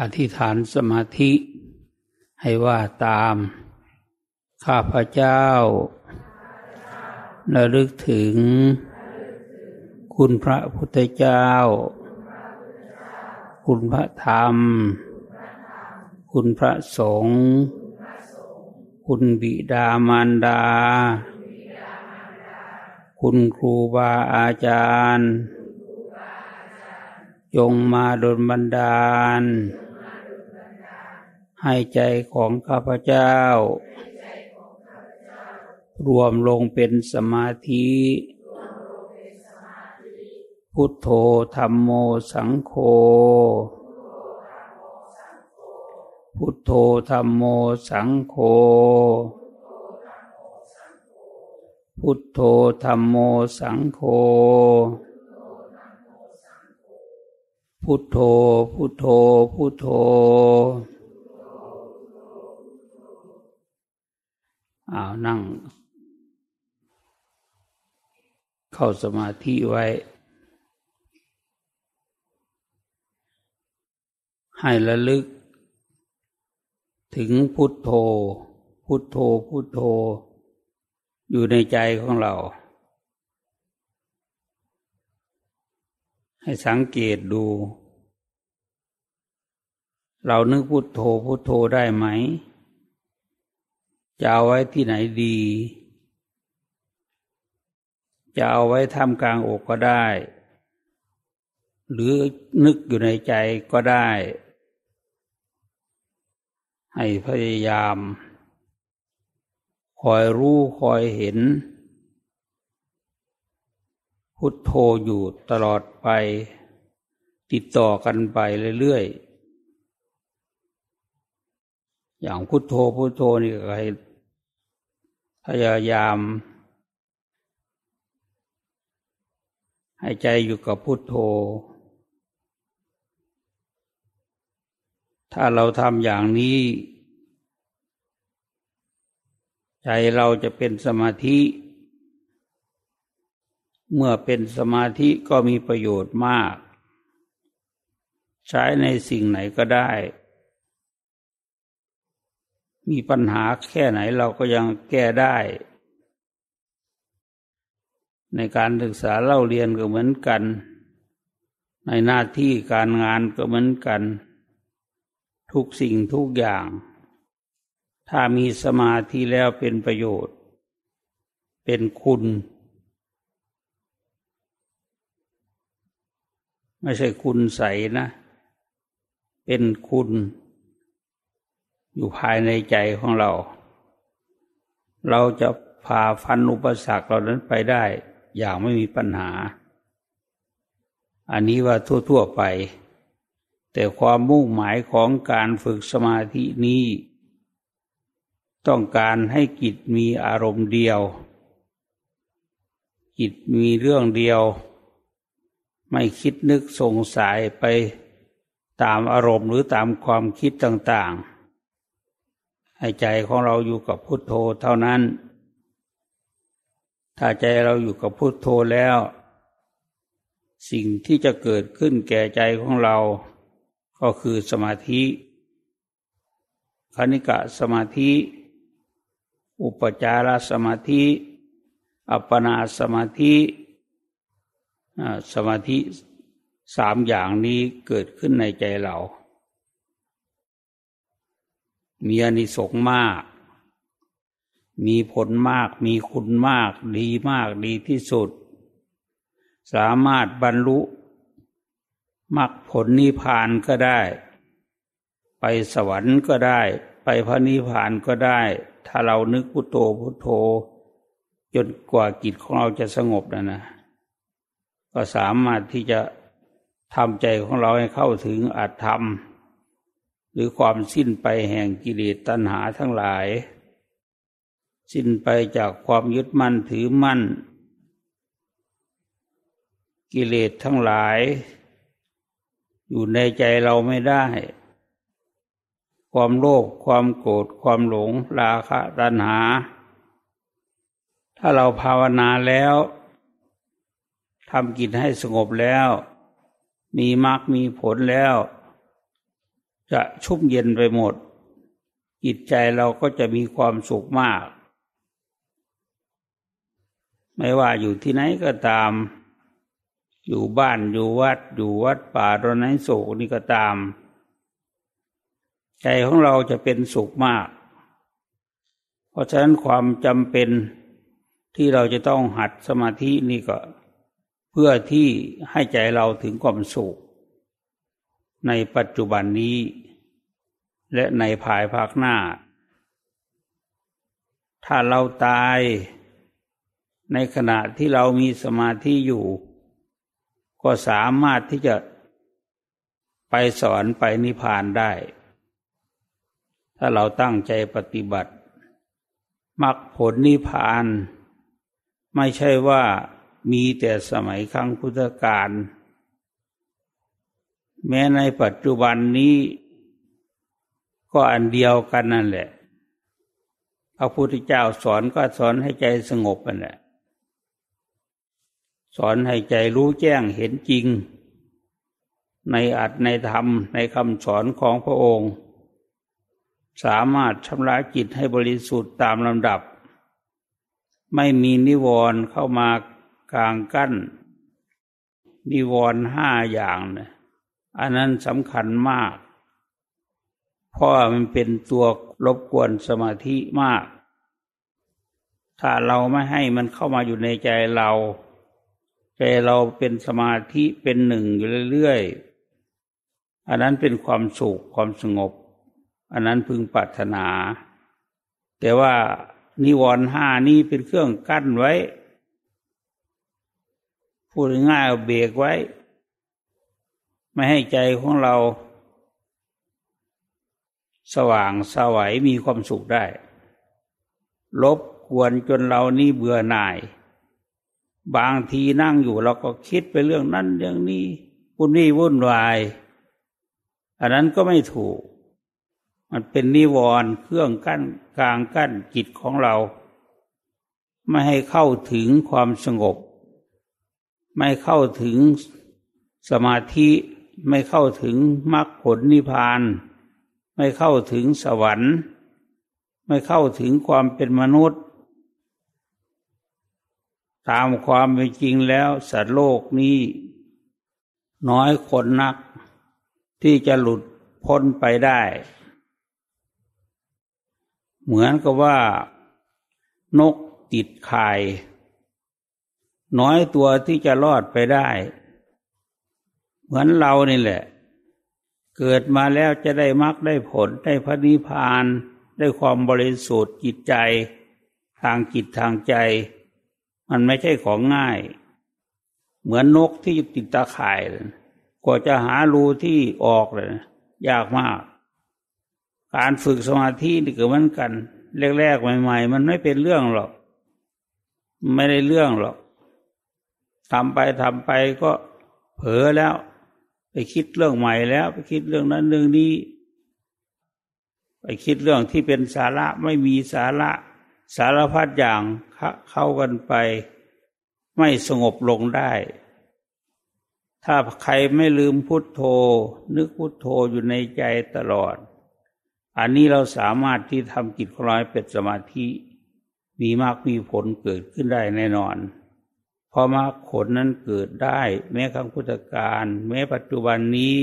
อธิษฐานสมาธิ ให้ว่าตาม ข้าพเจ้าระลึกถึง คุณพระพุทธเจ้า คุณพระธรรม คุณพระสงฆ์คุณบิดามารดา คุณครูบาอาจารย์ จงมาดลบันดาล ให้ใจของข้าพเจ้า รวมลงเป็นสมาธิ พุทโธธรรมโมสังโฆพุทโธธรรมโมสังโฆพุทโธธรรมโมสังโฆพุทโธพุทโธพุทโธ อ้าวนั่ง เข้าสมาธิไว้ ให้ระลึก ถึงพุทโธ พุทโธ พุทโธ อยู่ในใจของเรา ให้สังเกตดู เรานึกพุทโธ พุทโธได้ไหม จะเอาไว้ที่ไหนดี จะเอาไว้ทำกลางอกก็ได้ หรือนึกอยู่ในใจก็ได้ ให้พยายาม คอยรู้คอยเห็น พุทโธอยู่ตลอดไป ติดต่อกันไปเรื่อยๆอย่างพุทโธพุทโธนี่ก็ให้ พยายาม ให้ใจอยู่กับพุทโธ ถ้าเราทำอย่างนี้ ใจเราจะเป็นสมาธิ เมื่อเป็นสมาธิก็มีประโยชน์มาก ใช้ในสิ่งไหนก็ได้ มีปัญหาแค่ไหนเราก็ยังแก้ได้ ในการศึกษาเล่าเรียนก็เหมือนกัน ในหน้าที่การงานก็เหมือนกัน ทุกสิ่งทุกอย่าง ถ้ามีสมาธิแล้วเป็นประโยชน์ เป็นคุณ ไม่ใช่คุณใสนะ เป็นคุณ อยู่ภายในใจของเรา เราจะผ่าฟันอุปสรรคเหล่านั้นไปได้อย่างไม่มีปัญหา อันนี้ว่าทั่ว ๆไป แต่ความมุ่งหมายของการฝึกสมาธินี้ ต้องการให้จิตมีอารมณ์เดียว จิตมีเรื่องเดียว ไม่คิดนึกสงสัยไปตามอารมณ์หรือตามความคิดต่างๆ ให้ใจของเราอยู่กับพุทโธเท่านั้น ถ้าใจเราอยู่กับพุทโธแล้ว สิ่งที่จะเกิดขึ้นแก่ใจของเรา ก็คือสมาธิคณิกะสมาธิ อุปจารสมาธิ อัปปนาสมาธิสมาธิสามอย่างนี้เกิดขึ้นในใจเรา มีอนิสงส์มาก มีผลมาก มีคุณมาก ดีมาก ดีที่สุด สามารถบรรลุมรรคผลนิพพานก็ได้ ไปสวรรค์ก็ได้ ไปพระนิพพานก็ได้ ถ้าเรานึกพุโทโธพุโทโธ จนกว่าจิตของเราจะสงบนะนะ ก็สามารถที่จะทำใจของเราให้เข้าถึงอัตธรรม หรือความสิ้นไปแห่งกิเลสตัณหาทั้งหลาย สิ้นไปจากความยึดมั่นถือมั่น กิเลสทั้งหลาย อยู่ในใจเราไม่ได้ ความโลภความโกรธความหลงราคะตัณหา ถ้าเราภาวนาแล้วทำกิจให้สงบแล้ว มีมรรคมีผลแล้ว จะชุ่มเย็นไปหมด จิตใจเราก็จะมีความสุขมาก ไม่ว่าอยู่ที่ไหนก็ตาม อยู่บ้านอยู่วัด อยู่วัดป่าตอนไหนโศกนี่ก็ตาม ใจของเราจะเป็นสุขมาก เพราะฉะนั้นความจำเป็นที่เราจะต้องหัดสมาธินี่ก็ เพื่อที่ให้ใจเราถึงความสุข ในปัจจุบันนี้ และในภายภาคหน้า ถ้าเราตายในขณะที่เรามีสมาธิอยู่ ก็สามารถที่จะไปสอนไปนิพพานได้ ถ้าเราตั้งใจปฏิบัติมรรคผลนิพพาน ไม่ใช่ว่ามีแต่สมัยครั้งพุทธกาล แม้ในปัจจุบันนี้ ก็อันเดียวกันนั่นแหละ พระพุทธเจ้าสอนก็สอนให้ใจสงบนั่นแหละ สอนให้ใจรู้แจ้งเห็นจริง ในอัตในธรรมในคำสอนของพระองค์ สามารถชำระจิตให้บริสุทธิ์ตามลำดับ ไม่มีนิวรณ์เข้ามากลางกั้น นิวรณ์ห้าอย่างนะ อันนั้นสำคัญมาก เพราะมันเป็นตัวรบกวนสมาธิมาก ถ้าเราไม่ให้มันเข้ามาอยู่ในใจเรา ใจเราเป็นสมาธิเป็นหนึ่งอยู่เรื่อยๆ อันนั้นเป็นความสุขความสงบ อันนั้นพึงปรารถนา แต่ว่านิวรณ์ห้านี้เป็นเครื่องกั้นไว้ พูดง่ายเบรกไว้ ไม่ให้ใจของเรา สว่างสวัยมีความสุขได้ ลบกวนจนเรานี่เบื่อหน่าย บางทีนั่งอยู่เราก็คิดไปเรื่องนั้นเรื่องนี้วุ่นวี่วุ่นวาย อันนั้นก็ไม่ถูก มันเป็นนิวรณ์เครื่องกั้นกลางกั้นจิตของเรา ไม่ให้เข้าถึงความสงบ ไม่เข้าถึงสมาธิ ไม่เข้าถึงมรรคผลนิพพาน ไม่เข้าถึงสวรรค์ ไม่เข้าถึงความเป็นมนุษย์ ตามความเป็นจริงแล้วสัตว์โลกนี้ น้อยคนนัก ที่จะหลุดพ้นไปได้ เหมือนกับว่า นกติดไข่น้อยตัวที่จะรอดไปได้ เหมือนเรานี่แหละ เกิดมาแล้วจะได้มรรคได้ผลได้พระนิพพานได้ความบริสุทธิ์จิตใจ ทางจิตทางใจ มันไม่ใช่ของง่าย เหมือนนกที่ติดตาข่ายกว่าจะหารูที่ออกเลยยากมาก การฝึกสมาธินี่ก็เหมือนกัน แรกๆใหม่ ๆ มันไม่เป็นเรื่องหรอก ไม่ได้เรื่องหรอกทำไปทำไปก็เผลอแล้ว ไปคิดเรื่องใหม่แล้ว ไปคิดเรื่องนั้นเรื่องนี้ ไปคิดเรื่องที่เป็นสาระไม่มีสาระ สารพัดอย่างเข้ากันไป ไม่สงบลงได้ ถ้าใครไม่ลืมพุทโธ นึกพุทโธอยู่ในใจตลอด อันนี้เราสามารถที่ทำจิตของเราเป็นสมาธิ มีมากมีผลเกิดขึ้นได้แน่นอน พราะมาผลนั้นเกิดได้ แม้ครั้งพุทธกาลแม้ปัจจุบันนี้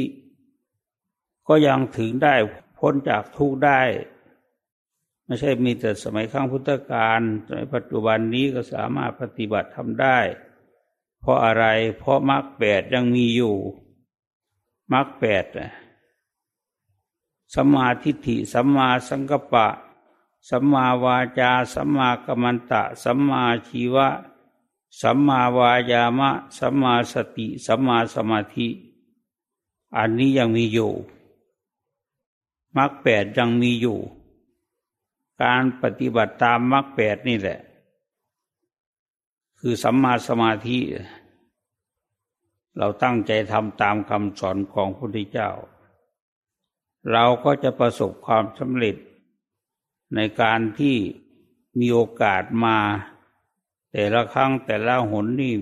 ก็ยังถึงได้พ้นจากทุกข์ได้ ไม่ใช่มีแต่สมัยครั้งพุทธกาลสมัยปัจจุบันนี้ก็สามารถปฏิบัติทำได้ เพราะอะไร เพราะมรรคแปดยังมีอยู่มรรคแปดสัมมาทิฏฐิสัมมาสังกัปปะสัมมาวาจาสัมมากัมมันตะสัมมาชีวะ สัมมาวายามะ สัมมาสติ สัมมาสมาธิ อันนี้ยังมีอยู่มรรคแปดยังมีอยู่ การปฏิบัติตามมรรคแปดนี่แหละ คือสัมมาสมาธิ เราตั้งใจทำตามคำสอนของพระพุทธเจ้า เราก็จะประสบความสำเร็จในการที่มีโอกาสมา แต่ละครั้งแต่ละหนนี่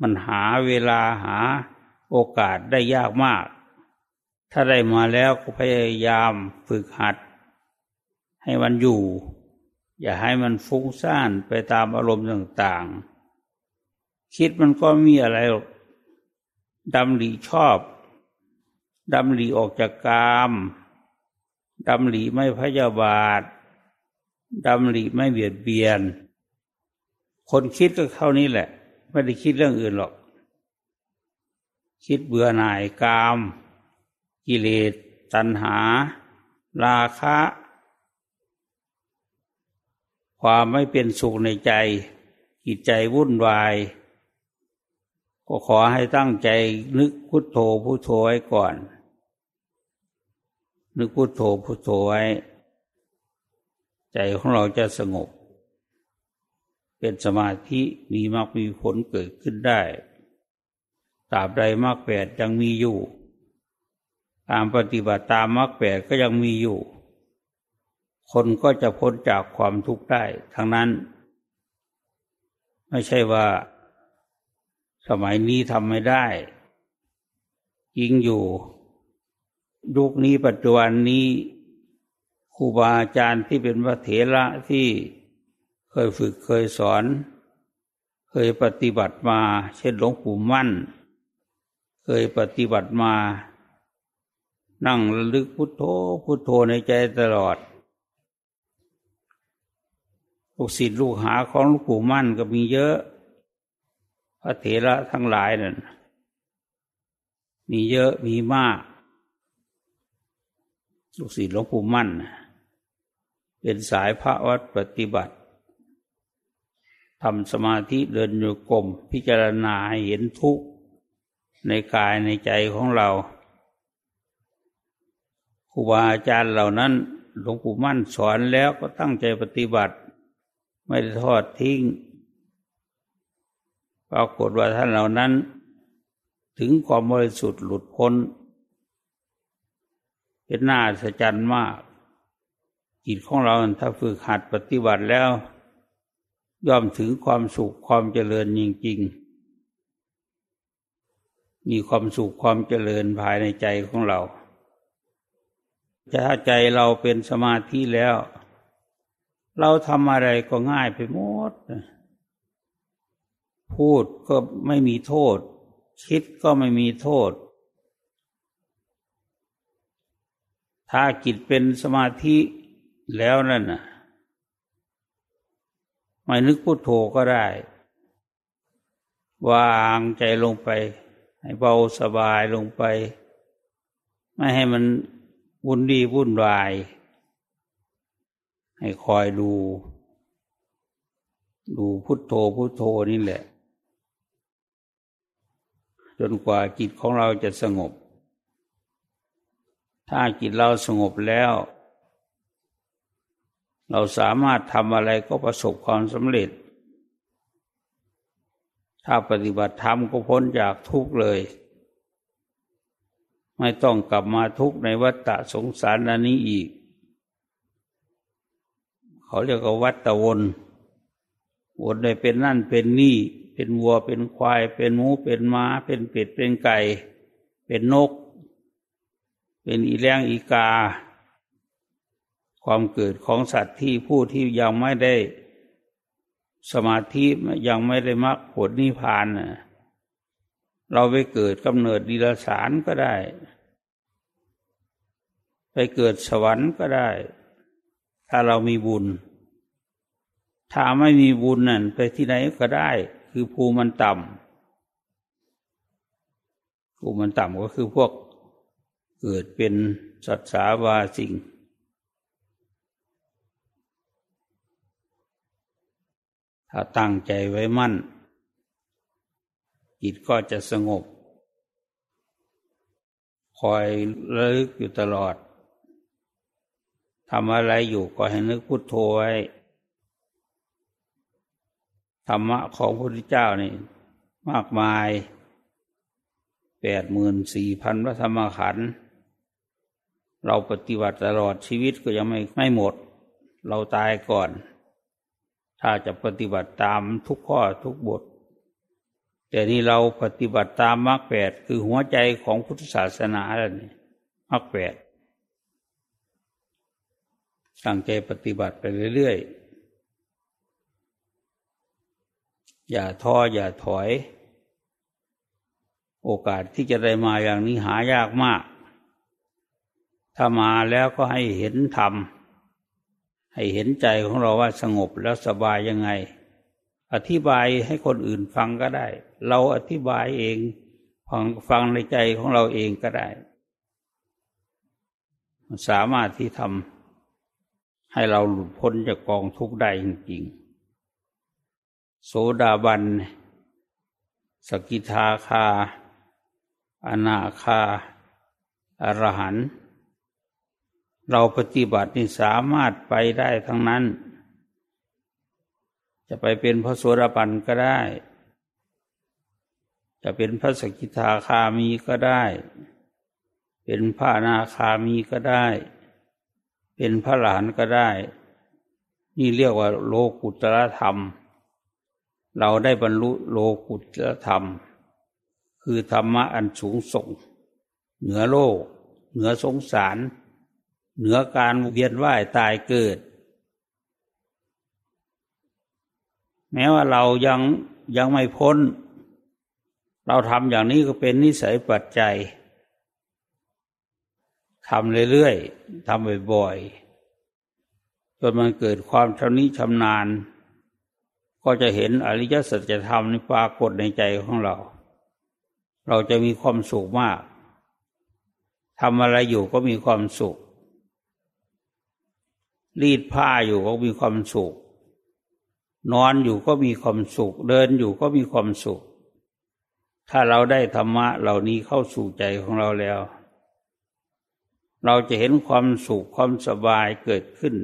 มันหาเวลาหาโอกาสได้ยากมาก ถ้าได้มาแล้วก็พยายามฝึกหัด ให้มันอยู่ อย่าให้มันฟุ้งซ่านไปตามอารมณ์ต่างๆ คิดมันก็มีอะไรดำริชอบ ดำริออกจากกามดำริไม่พยาบาทดำริไม่เบียดเบียน คนคิดก็เท่านี้แหละ ไม่ได้คิดเรื่องอื่นหรอก คิดเบื่อหน่ายกาม กิเลสตัณหา ราคะ ความไม่เป็นสุขในใจ จิตใจวุ่นวาย ก็ขอให้ตั้งใจนึกพุทโธพุทโธไว้ก่อน นึกพุทโธพุทโธไว้ ใจของเราจะสงบ เป็นสมาธิมีมรรคมีผลเกิดขึ้นได้ตราบใดมรรคแปดยังมีอยู่ตามปฏิบัติตามมรรคแปดก็ยังมีอยู่ คนก็จะพ้นจากความทุกข์ได้ทั้งนั้น ไม่ใช่ว่า สมัยนี้ทำไม่ได้ยิงอยู่ยุคนี้ปัจจุบันนี้ครูบาอาจารย์ที่เป็นพระเถระที่ ยฝึกเคยสอน เคยปฏิบัติมา เช่นหลวงปู่มั่น เคยปฏิบัติมา นั่งระลึกพุทโธพุทโธในใจตลอดลูกศิษย์ลูกหาของหลวงปู่มั่นก็มีเยอะ พระเถระทั้งหลายนั่นมีเยอะมีมาก ลูกศิษย์หลวงปู่มั่น เป็นสายพระวัดปฏิบัติ ทำสมาธิเดินโยกมพิจารณาเห็นทุกข์ในกายในใจของเราครูบาอาจารย์เหล่านั้นหลวงปู่มั่นสอนแล้วก็ตั้งใจปฏิบัติ ไม่ได้ทอดทิ้งปรากฏว่าท่านเหล่านั้น ถึงความบริสุทธิ์หลุดพ้นเป็นน่าสะใจมาก จิตของเราถ้าฝึกหัดปฏิบัติแล้ว ย่อมถึงความสุขความเจริญจริงๆ มีความสุขความเจริญภายในใจของเราถ้าใจเราเป็นสมาธิแล้ว เราทำอะไรก็ง่ายไปหมด พูดก็ไม่มีโทษ คิดก็ไม่มีโทษ ถ้าจิตเป็นสมาธิแล้วนั่นน่ะ ไม่นึกพุโทโธก็ได้ วางใจลงไป ให้เบาสบายลงไป ไม่ให้มันวุ่นดีวุ่นวาย ให้คอยดู ดูพุทโธพุทโธนี่แหละ จนกว่าจิตของเราจะสงบ ถ้าจิตเราสงบแล้ว เราสามารถทำอะไรก็ประสบความสำเร็จ ถ้าปฏิบัติธรรมก็พ้นจากทุกข์เลย ไม่ต้องกลับมาทุกข์ในวัฏฏะสงสารนันนี้อีก เขาเรียกว่าวัฏฏวนวนได้เป็นนั่นเป็นนี่ เป็นวัวเป็นควาย เป็นหมูเป็นม้า เป็นเป็ดเป็นไก่ เป็นนก เป็นอีแรงอีกา ความเกิดของสัตว์ที่ผู้ที่ยังไม่ได้สมาธิยังไม่ได้มรรคผลนิพพานเราไปเกิดกำเนิดดีลสารก็ได้ ไปเกิดสวรรค์ก็ได้ ถ้าเรามีบุญ ถ้าไม่มีบุญนั่นไปที่ไหนก็ได้ คือภูมันต่ำภูมันต่ำก็คือพวกเกิดเป็นสัตว์สาวาสิ่ง ถ้าตั้งใจไว้มั่น จิตก็จะสงบ คอยระลึกอยู่ตลอดทำอะไรอยู่ก็ให้นึกพุทโธไว้ธรรมะของพระพุทธเจ้านี่ มากมายแปดหมื่นสี่พันพระธรรมขันธ์เราปฏิบัติตลอดชีวิตก็ยังไม่ไม่หมด เราตายก่อน ถ้าจะปฏิบัติตามทุกข้อทุกบท แต่นี่เราปฏิบัติตามมรรคแปดคือหัวใจของพุทธศาสนาแล้วนี่มรรคแปดตั้งใจปฏิบัติไปเรื่อยๆ อย่าท้ออย่าถอย โอกาสที่จะได้มาอย่างนี้หายากมาก ถ้ามาแล้วก็ให้เห็นธรรม ให้เห็นใจของเราว่าสงบแล้วสบายยังไง อธิบายให้คนอื่นฟังก็ได้ เราอธิบายเองฟังฟังในใจของเราเองก็ได้ สามารถที่ทำให้เราหลุดพ้นจากกองทุกข์ได้จริงๆ โสดาบัน สกิทาคา อนาคาอรหันต์ เราปฏิบัตินี่สามารถไปได้ทั้งนั้น จะไปเป็นพระโสดาบันก็ได้ จะเป็นพระสกิทาคามีก็ได้ เป็นพระนาคามีก็ได้ เป็นพระหลานก็ได้ นี่เรียกว่าโลกุตรธรรม เราได้บรรลุโลกุตรธรรม คือธรรมะอันสูงส่ง เหนือโลก เหนือสงสาร เหนือการเวียนว่ายตายเกิด แม้ว่าเรายังยังไม่พ้น เราทำอย่างนี้ก็เป็นนิสัยปัจจัยทำเรื่อยๆทำบ่อยๆจนมันเกิดความชำนิชำนาญ ก็จะเห็นอริยสัจธรรมในปรากฏในใจของเรา เราจะมีความสุขมากทำอะไรอยู่ก็มีความสุข รีดผ้าอยู่ก็มีความสุข นอนอยู่ก็มีความสุข เดินอยู่ก็มีความสุข ถ้าเราได้ธรรมะเหล่านี้เข้าสู่ใจของเราแล้ว เราจะเห็นความสุขความสบายเกิดขึ้น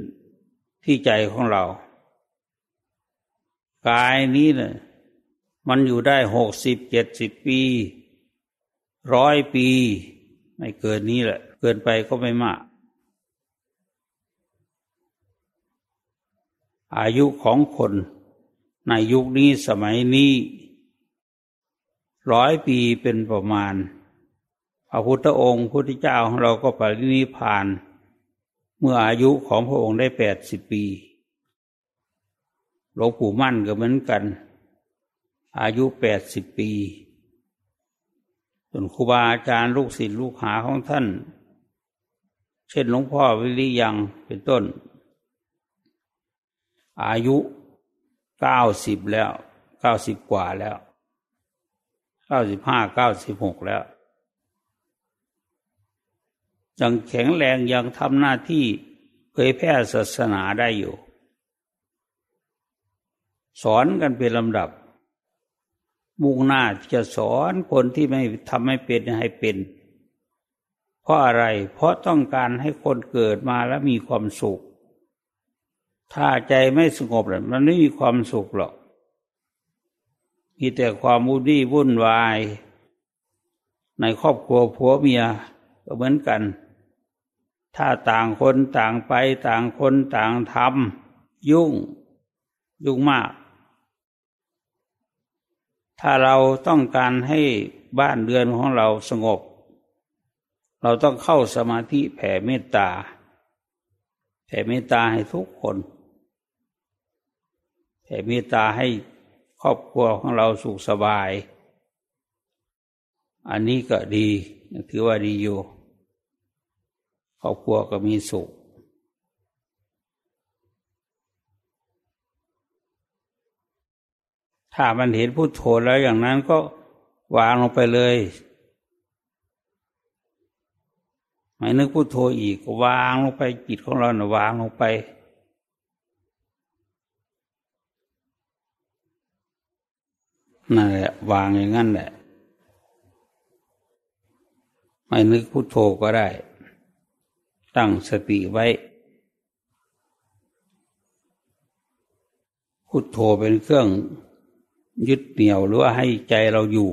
ที่ใจของเรา กายนี้เนะ่ยมันอยู่ได้หกสิบเจ็ดสิบปีร้อยปี ไม่เกินนี้แหละ เกินไปก็ไม่มาก อายุของคนในยุคนี้สมัยนี้ร้อยปีเป็นประมาณ พระพุทธองค์พุทธเจ้าของเราก็ปรินิพาน เมื่ออายุของพระองค์ได้แปดสิบปีหลวงปู่มั่นก็เหมือนกัน อายุแปดสิบปี ส่วนครูบาอาจารย์ลูกศิษย์ลูกหาของท่าน เช่นหลวงพ่อวิริยังเป็นต้น อายุเก้าสิบแล้วเก้าสิบกว่าแล้วเก้าสิบห้าเก้าสิบหกแล้ว ยังแข็งแรงยังทำหน้าที่เผยแพร่ศาสนาได้อยู่ สอนกันเป็นลำดับ มุ่งหน้าจะสอนคนที่ไม่ทำให้เป็นให้เป็น เพราะอะไรเพราะต้องการให้คนเกิดมาแล้วมีความสุข ถ้าใจไม่สงบเลยมันไม่มีความสุขหรอก มีแต่ความวุ่นวี่วุ่นวาย ในครอบครัวผัวเมียก็เหมือนกัน ถ้าต่างคนต่างไปต่างคนต่างทำยุ่ง ยุ่งมาก ถ้าเราต้องการให้บ้านเรือนของเราสงบ เราต้องเข้าสมาธิแผ่เมตตาแผ่เมตตาให้ทุกคน แผ่เมตตาให้ครอบครัวของเราสุขสบาย อันนี้ก็ดีถือว่าดีอยู่ ครอบครัวก็มีสุข ถ้ามันเห็นพุทโธแล้วอย่างนั้นก็วางลงไปเลยไม่นึกพุทโธอีกก็วางลงไปจิตของเรานะวางลงไป นั่นแหละ วางอย่างนั้นแหละ ไม่นึกพุโทโธก็ได้ ตั้งสติไว้ พุทโธเป็นเครื่องยึดเหนี่ยวหรือว่าให้ใจเราอยู่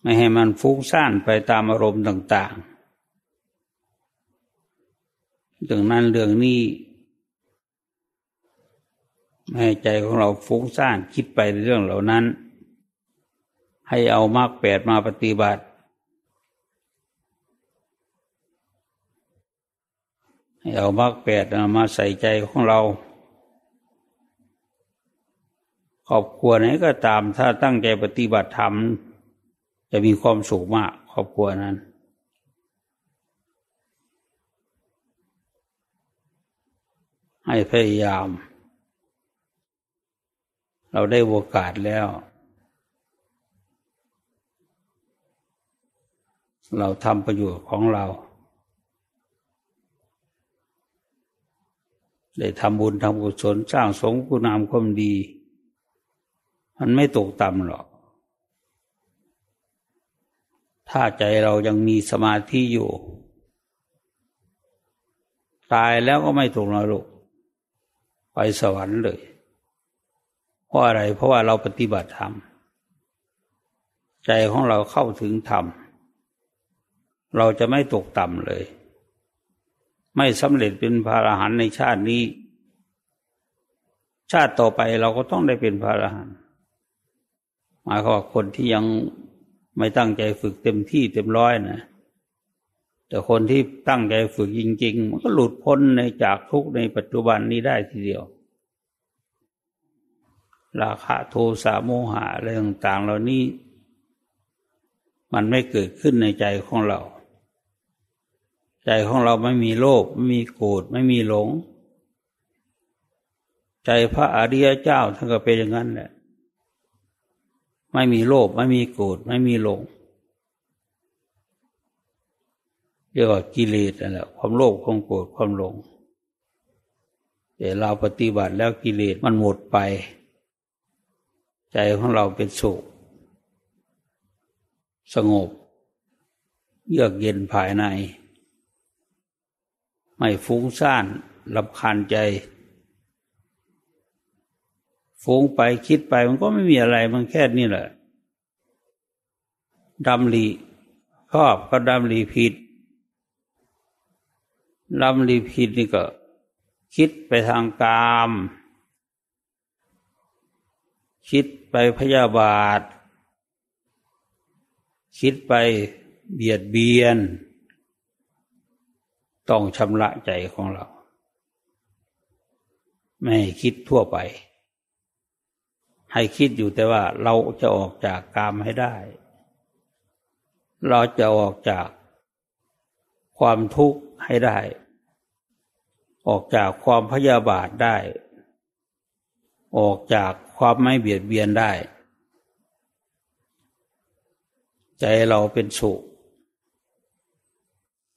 ไม่ให้มันฟุ้งซ่านไปตามอารมณ์ต่างๆดังนั้นเรื่องนี้ ม่ให้ใจของเราฟุ้งซ่านคิดไปเรื่องเหล่านั้น ให้เอามากแปดมาปฏิบัติ ให้เอามากแปดมาใส่ใจของเราครอบครัวไหนก็ตามถ้าตั้งใจปฏิบัติธรรม จะมีความสุขมากครอบครัวนั้นให้พยายาม เราได้โอกาสแล้ว เราทำประโยชน์ของเรา ได้ทำบุญทำกุศลสร้างสงฆ์คุณงามความดี มันไม่ตกต่ำหรอก ถ้าใจเรายังมีสมาธิอยู่ ตายแล้วก็ไม่ตกนรกไปสวรรค์เลย เพราะอะไร เพราะว่าเราปฏิบัติธรรม ใจของเราเข้าถึงธรรม เราจะไม่ตกต่ำเลย ไม่สำเร็จเป็นพระอรหันต์ในชาตินี้ ชาติต่อไปเราก็ต้องได้เป็นพระอรหันต์หมายความว่าคนที่ยังไม่ตั้งใจฝึกเต็มที่เต็มร้อยนะแต่คนที่ตั้งใจฝึกจริง ๆ มันก็หลุดพ้นในจากทุกในปัจจุบันนี้ได้ทีเดียว ราคะโทสะโมหะอะไรต่างๆ เหล่านี้ มันไม่เกิดขึ้นในใจของเรา ใจของเราไม่มีโลภไม่มีโกรธไม่มีหลง ใจพระอริยเจ้าท่านก็เป็นอย่างนั้นแหละไม่มีโลภไม่มีโกรธไม่มีหลงเรียกว่ากิเลสนั่นแหละความโลภความโกรธความหลงแต่เราปฏิบัติแล้วกิเลสมันหมดไป ใจของเราเป็นสุข สงบ เยือกเย็นภายใน ไม่ฟุ้งซ่านลำคาญใจ ฟุ้งไปคิดไปมันก็ไม่มีอะไรมันแค่นี้แหละดำรีชอบก็ดำรีผิดดำรีผิดนี่ก็ คิดไปทางกามคิด ไปพยาบาท คิดไปเบียดเบียน ต้องชำระใจของเรา ไม่คิดทั่วไป ให้คิดอยู่แต่ว่าเราจะออกจากกามให้ได้ เราจะออกจากความทุกข์ให้ได้ ออกจากความพยาบาทได้ ออกจากความไม่เบียดเบียนได้ ใจเราเป็นสุข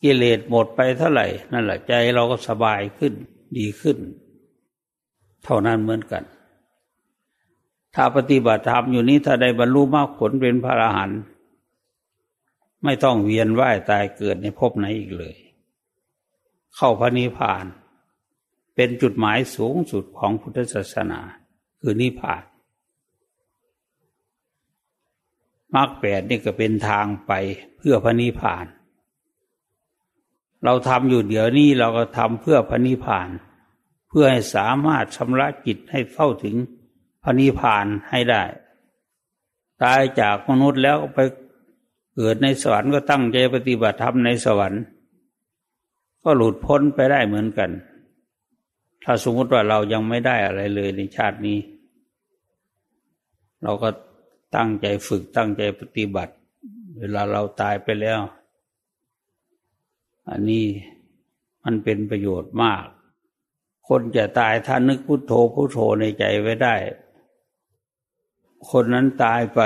กิเลสหมดไปเท่าไหร่ นั่นแหละใจเราก็สบายขึ้นดีขึ้น เท่านั้นเหมือนกัน ถ้าปฏิบัติธรรมอยู่นี้ถ้าได้บรรลุมากผลเป็นพระอรหันต์ไม่ต้องเวียนว่ายตายเกิดในภพไหนอีกเลย เข้าพระนิพพาน เป็นจุดหมายสูงสุดของพุทธศาสนา คือนิพพานมรรคแปดนี่ก็เป็นทางไปเพื่อพระนิพพาน เราทำอยู่เดี๋ยวนี้เราก็ทำเพื่อพระนิพพาน เพื่อให้สามารถชำระจิตให้เข้าถึงพระนิพพานให้ได้ ตายจากมนุษย์แล้วไปเกิดในสวรรค์ก็ตั้งใจปฏิบัติธรรมในสวรรค์ ก็หลุดพ้นไปได้เหมือนกัน ถ้าสมมติว่าเรายังไม่ได้อะไรเลยในชาตินี้ เราก็ตั้งใจฝึกตั้งใจปฏิบัติ เวลาเราตายไปแล้ว อันนี้มันเป็นประโยชน์มาก คนจะตายถ้านึกพุโทโธพุโทโธในใจไว้ได้ คนนั้นตายไป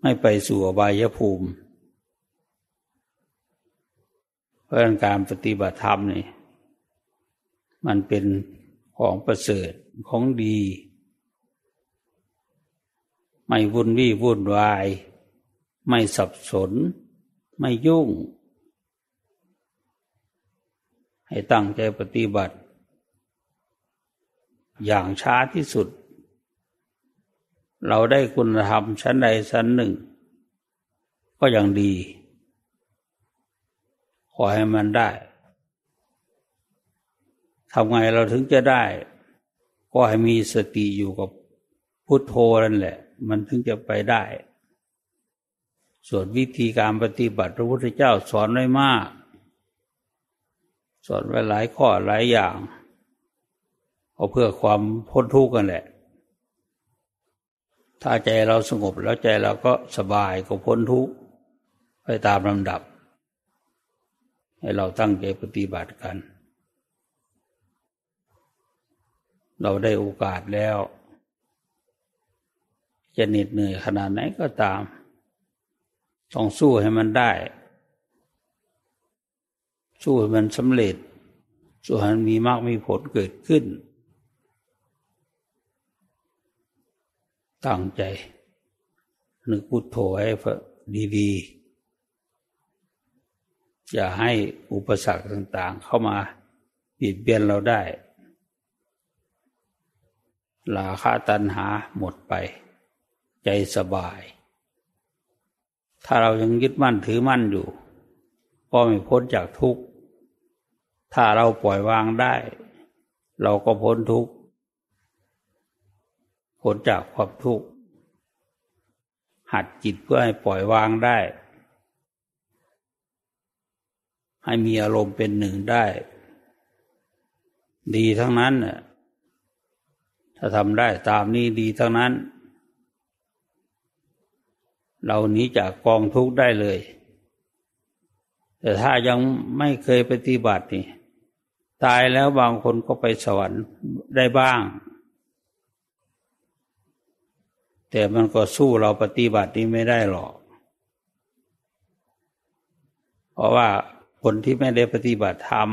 ไม่ไปสู่อบายภูมิ เพราะการปฏิบัติธรรมนี่มันเป็นของประเสริฐของดี ไม่วุ่นวี่วุ่นวาย ไม่สับสน ไม่ยุ่ง ให้ตั้งใจปฏิบัติ อย่างช้าที่สุด เราได้คุณธรรมชั้นใดชั้นหนึ่ง ก็ยังดี ขอให้มันได้ทำไงเราถึงจะได้ ก็ให้มีสติอยู่กับพุทโธนั่นแหละ มันถึงจะไปได้ ส่วนวิธีการปฏิบัติพระพุทธเจ้าสอนไว้มาก สอนไว้หลายข้อหลายอย่างเอาเพื่อความพ้นทุกข์กันแหละ ถ้าใจเราสงบแล้วใจเราก็สบายก็พ้นทุกข์ไปตามลำดับ ให้เราตั้งใจปฏิบัติกัน เราได้โอกาสแล้ว จะเหน็ดเหนื่อยขนาดไหนก็ตาม ต้องสู้ให้มันได้ สู้ให้มันสำเร็จ สู้ให้มันมีมากมีผลเกิดขึ้น ตั้งใจ นึกพุทโธให้ดีๆ อย่าให้อุปสรรคต่างๆ เข้ามาปิดเบียนเราได้ลาคาตันหาหมดไป ใจสบาย ถ้าเรายังยึดมั่นถือมั่นอยู่ ก็ไม่พ้นจากทุกข์ ถ้าเราปล่อยวางได้ เราก็พ้นทุกข์ พ้นจากความทุกข์ หัดจิตเพื่อให้ปล่อยวางได้ ให้มีอารมณ์เป็นหนึ่งได้ ดีทั้งนั้นน่ะถ้าทำได้ตามนี้ดีทั้งนั้น เราหนีจากกองทุกข์ได้เลย แต่ถ้ายังไม่เคยปฏิบัตินี่ตายแล้วบางคนก็ไปสวรรค์ได้บ้าง แต่มันก็สู้เราปฏิบัตินี้ไม่ได้หรอก เพราะว่าคนที่ไม่ได้ปฏิบัติธรรม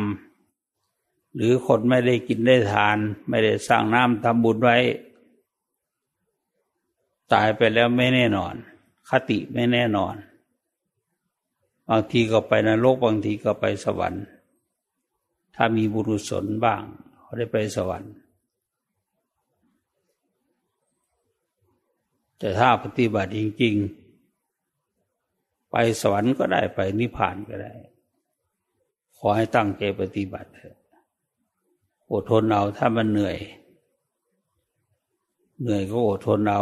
หรือคนไม่ได้กินได้ทาน ไม่ได้สร้างน้ำทำบุญไว้ ตายไปแล้วไม่แน่นอน คติไม่แน่นอน บางทีก็ไปนรกบางทีก็ไปสวรรค์ ถ้ามีบุรุษสนบ้างเขาได้ไปสวรรค์ แต่ถ้าปฏิบัติจริง ๆ ไปสวรรค์ก็ได้ไปนิพพานก็ได้ ขอให้ตั้งใจปฏิบัติเถอะอดทนเอาถ้ามันเหนื่อย เหนื่อยก็อดทนเอา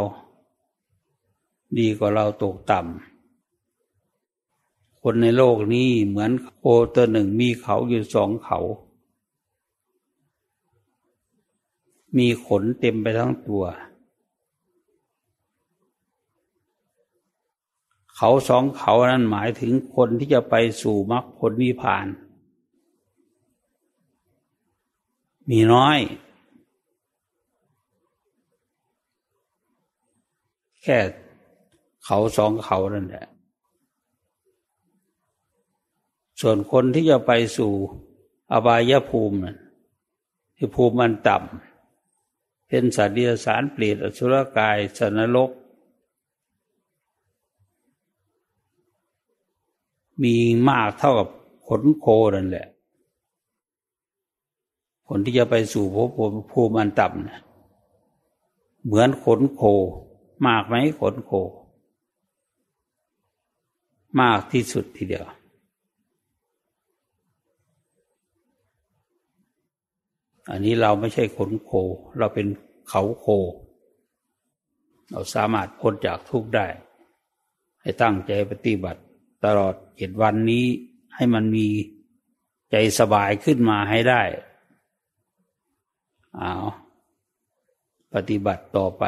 ดีกว่าเราตกต่ำคนในโลกนี้เหมือนโคตัวหนึ่งมีเขาอยู่สองเขา มีขนเต็มไปทั้งตัว เขาสองเขานั้นหมายถึงคนที่จะไปสู่มรรคผลนิพาน มีน้อยแค่ เขาสองเขานั่นแหละ ส่วนคนที่จะไปสู่อบายภูมินั้นคือภูมิมันต่ำเป็นสัตว์เดรัจฉานเปรตอสุรกายสนรก มีมากเท่ากับขนโคนั่นแหละ คนที่จะไปสู่ภพภูมิอันต่ำนะเหมือนขนโค มากไหมขนโค มากที่สุดทีเดียว อันนี้เราไม่ใช่ขนโค เราเป็นเขาโค เราสามารถพ้นจากทุกข์ได้ ให้ตั้งใจปฏิบัติ ตลอดเจ็ดวันนี้ให้มันมีใจสบายขึ้นมาให้ได้อาปฏิบัติต่อไป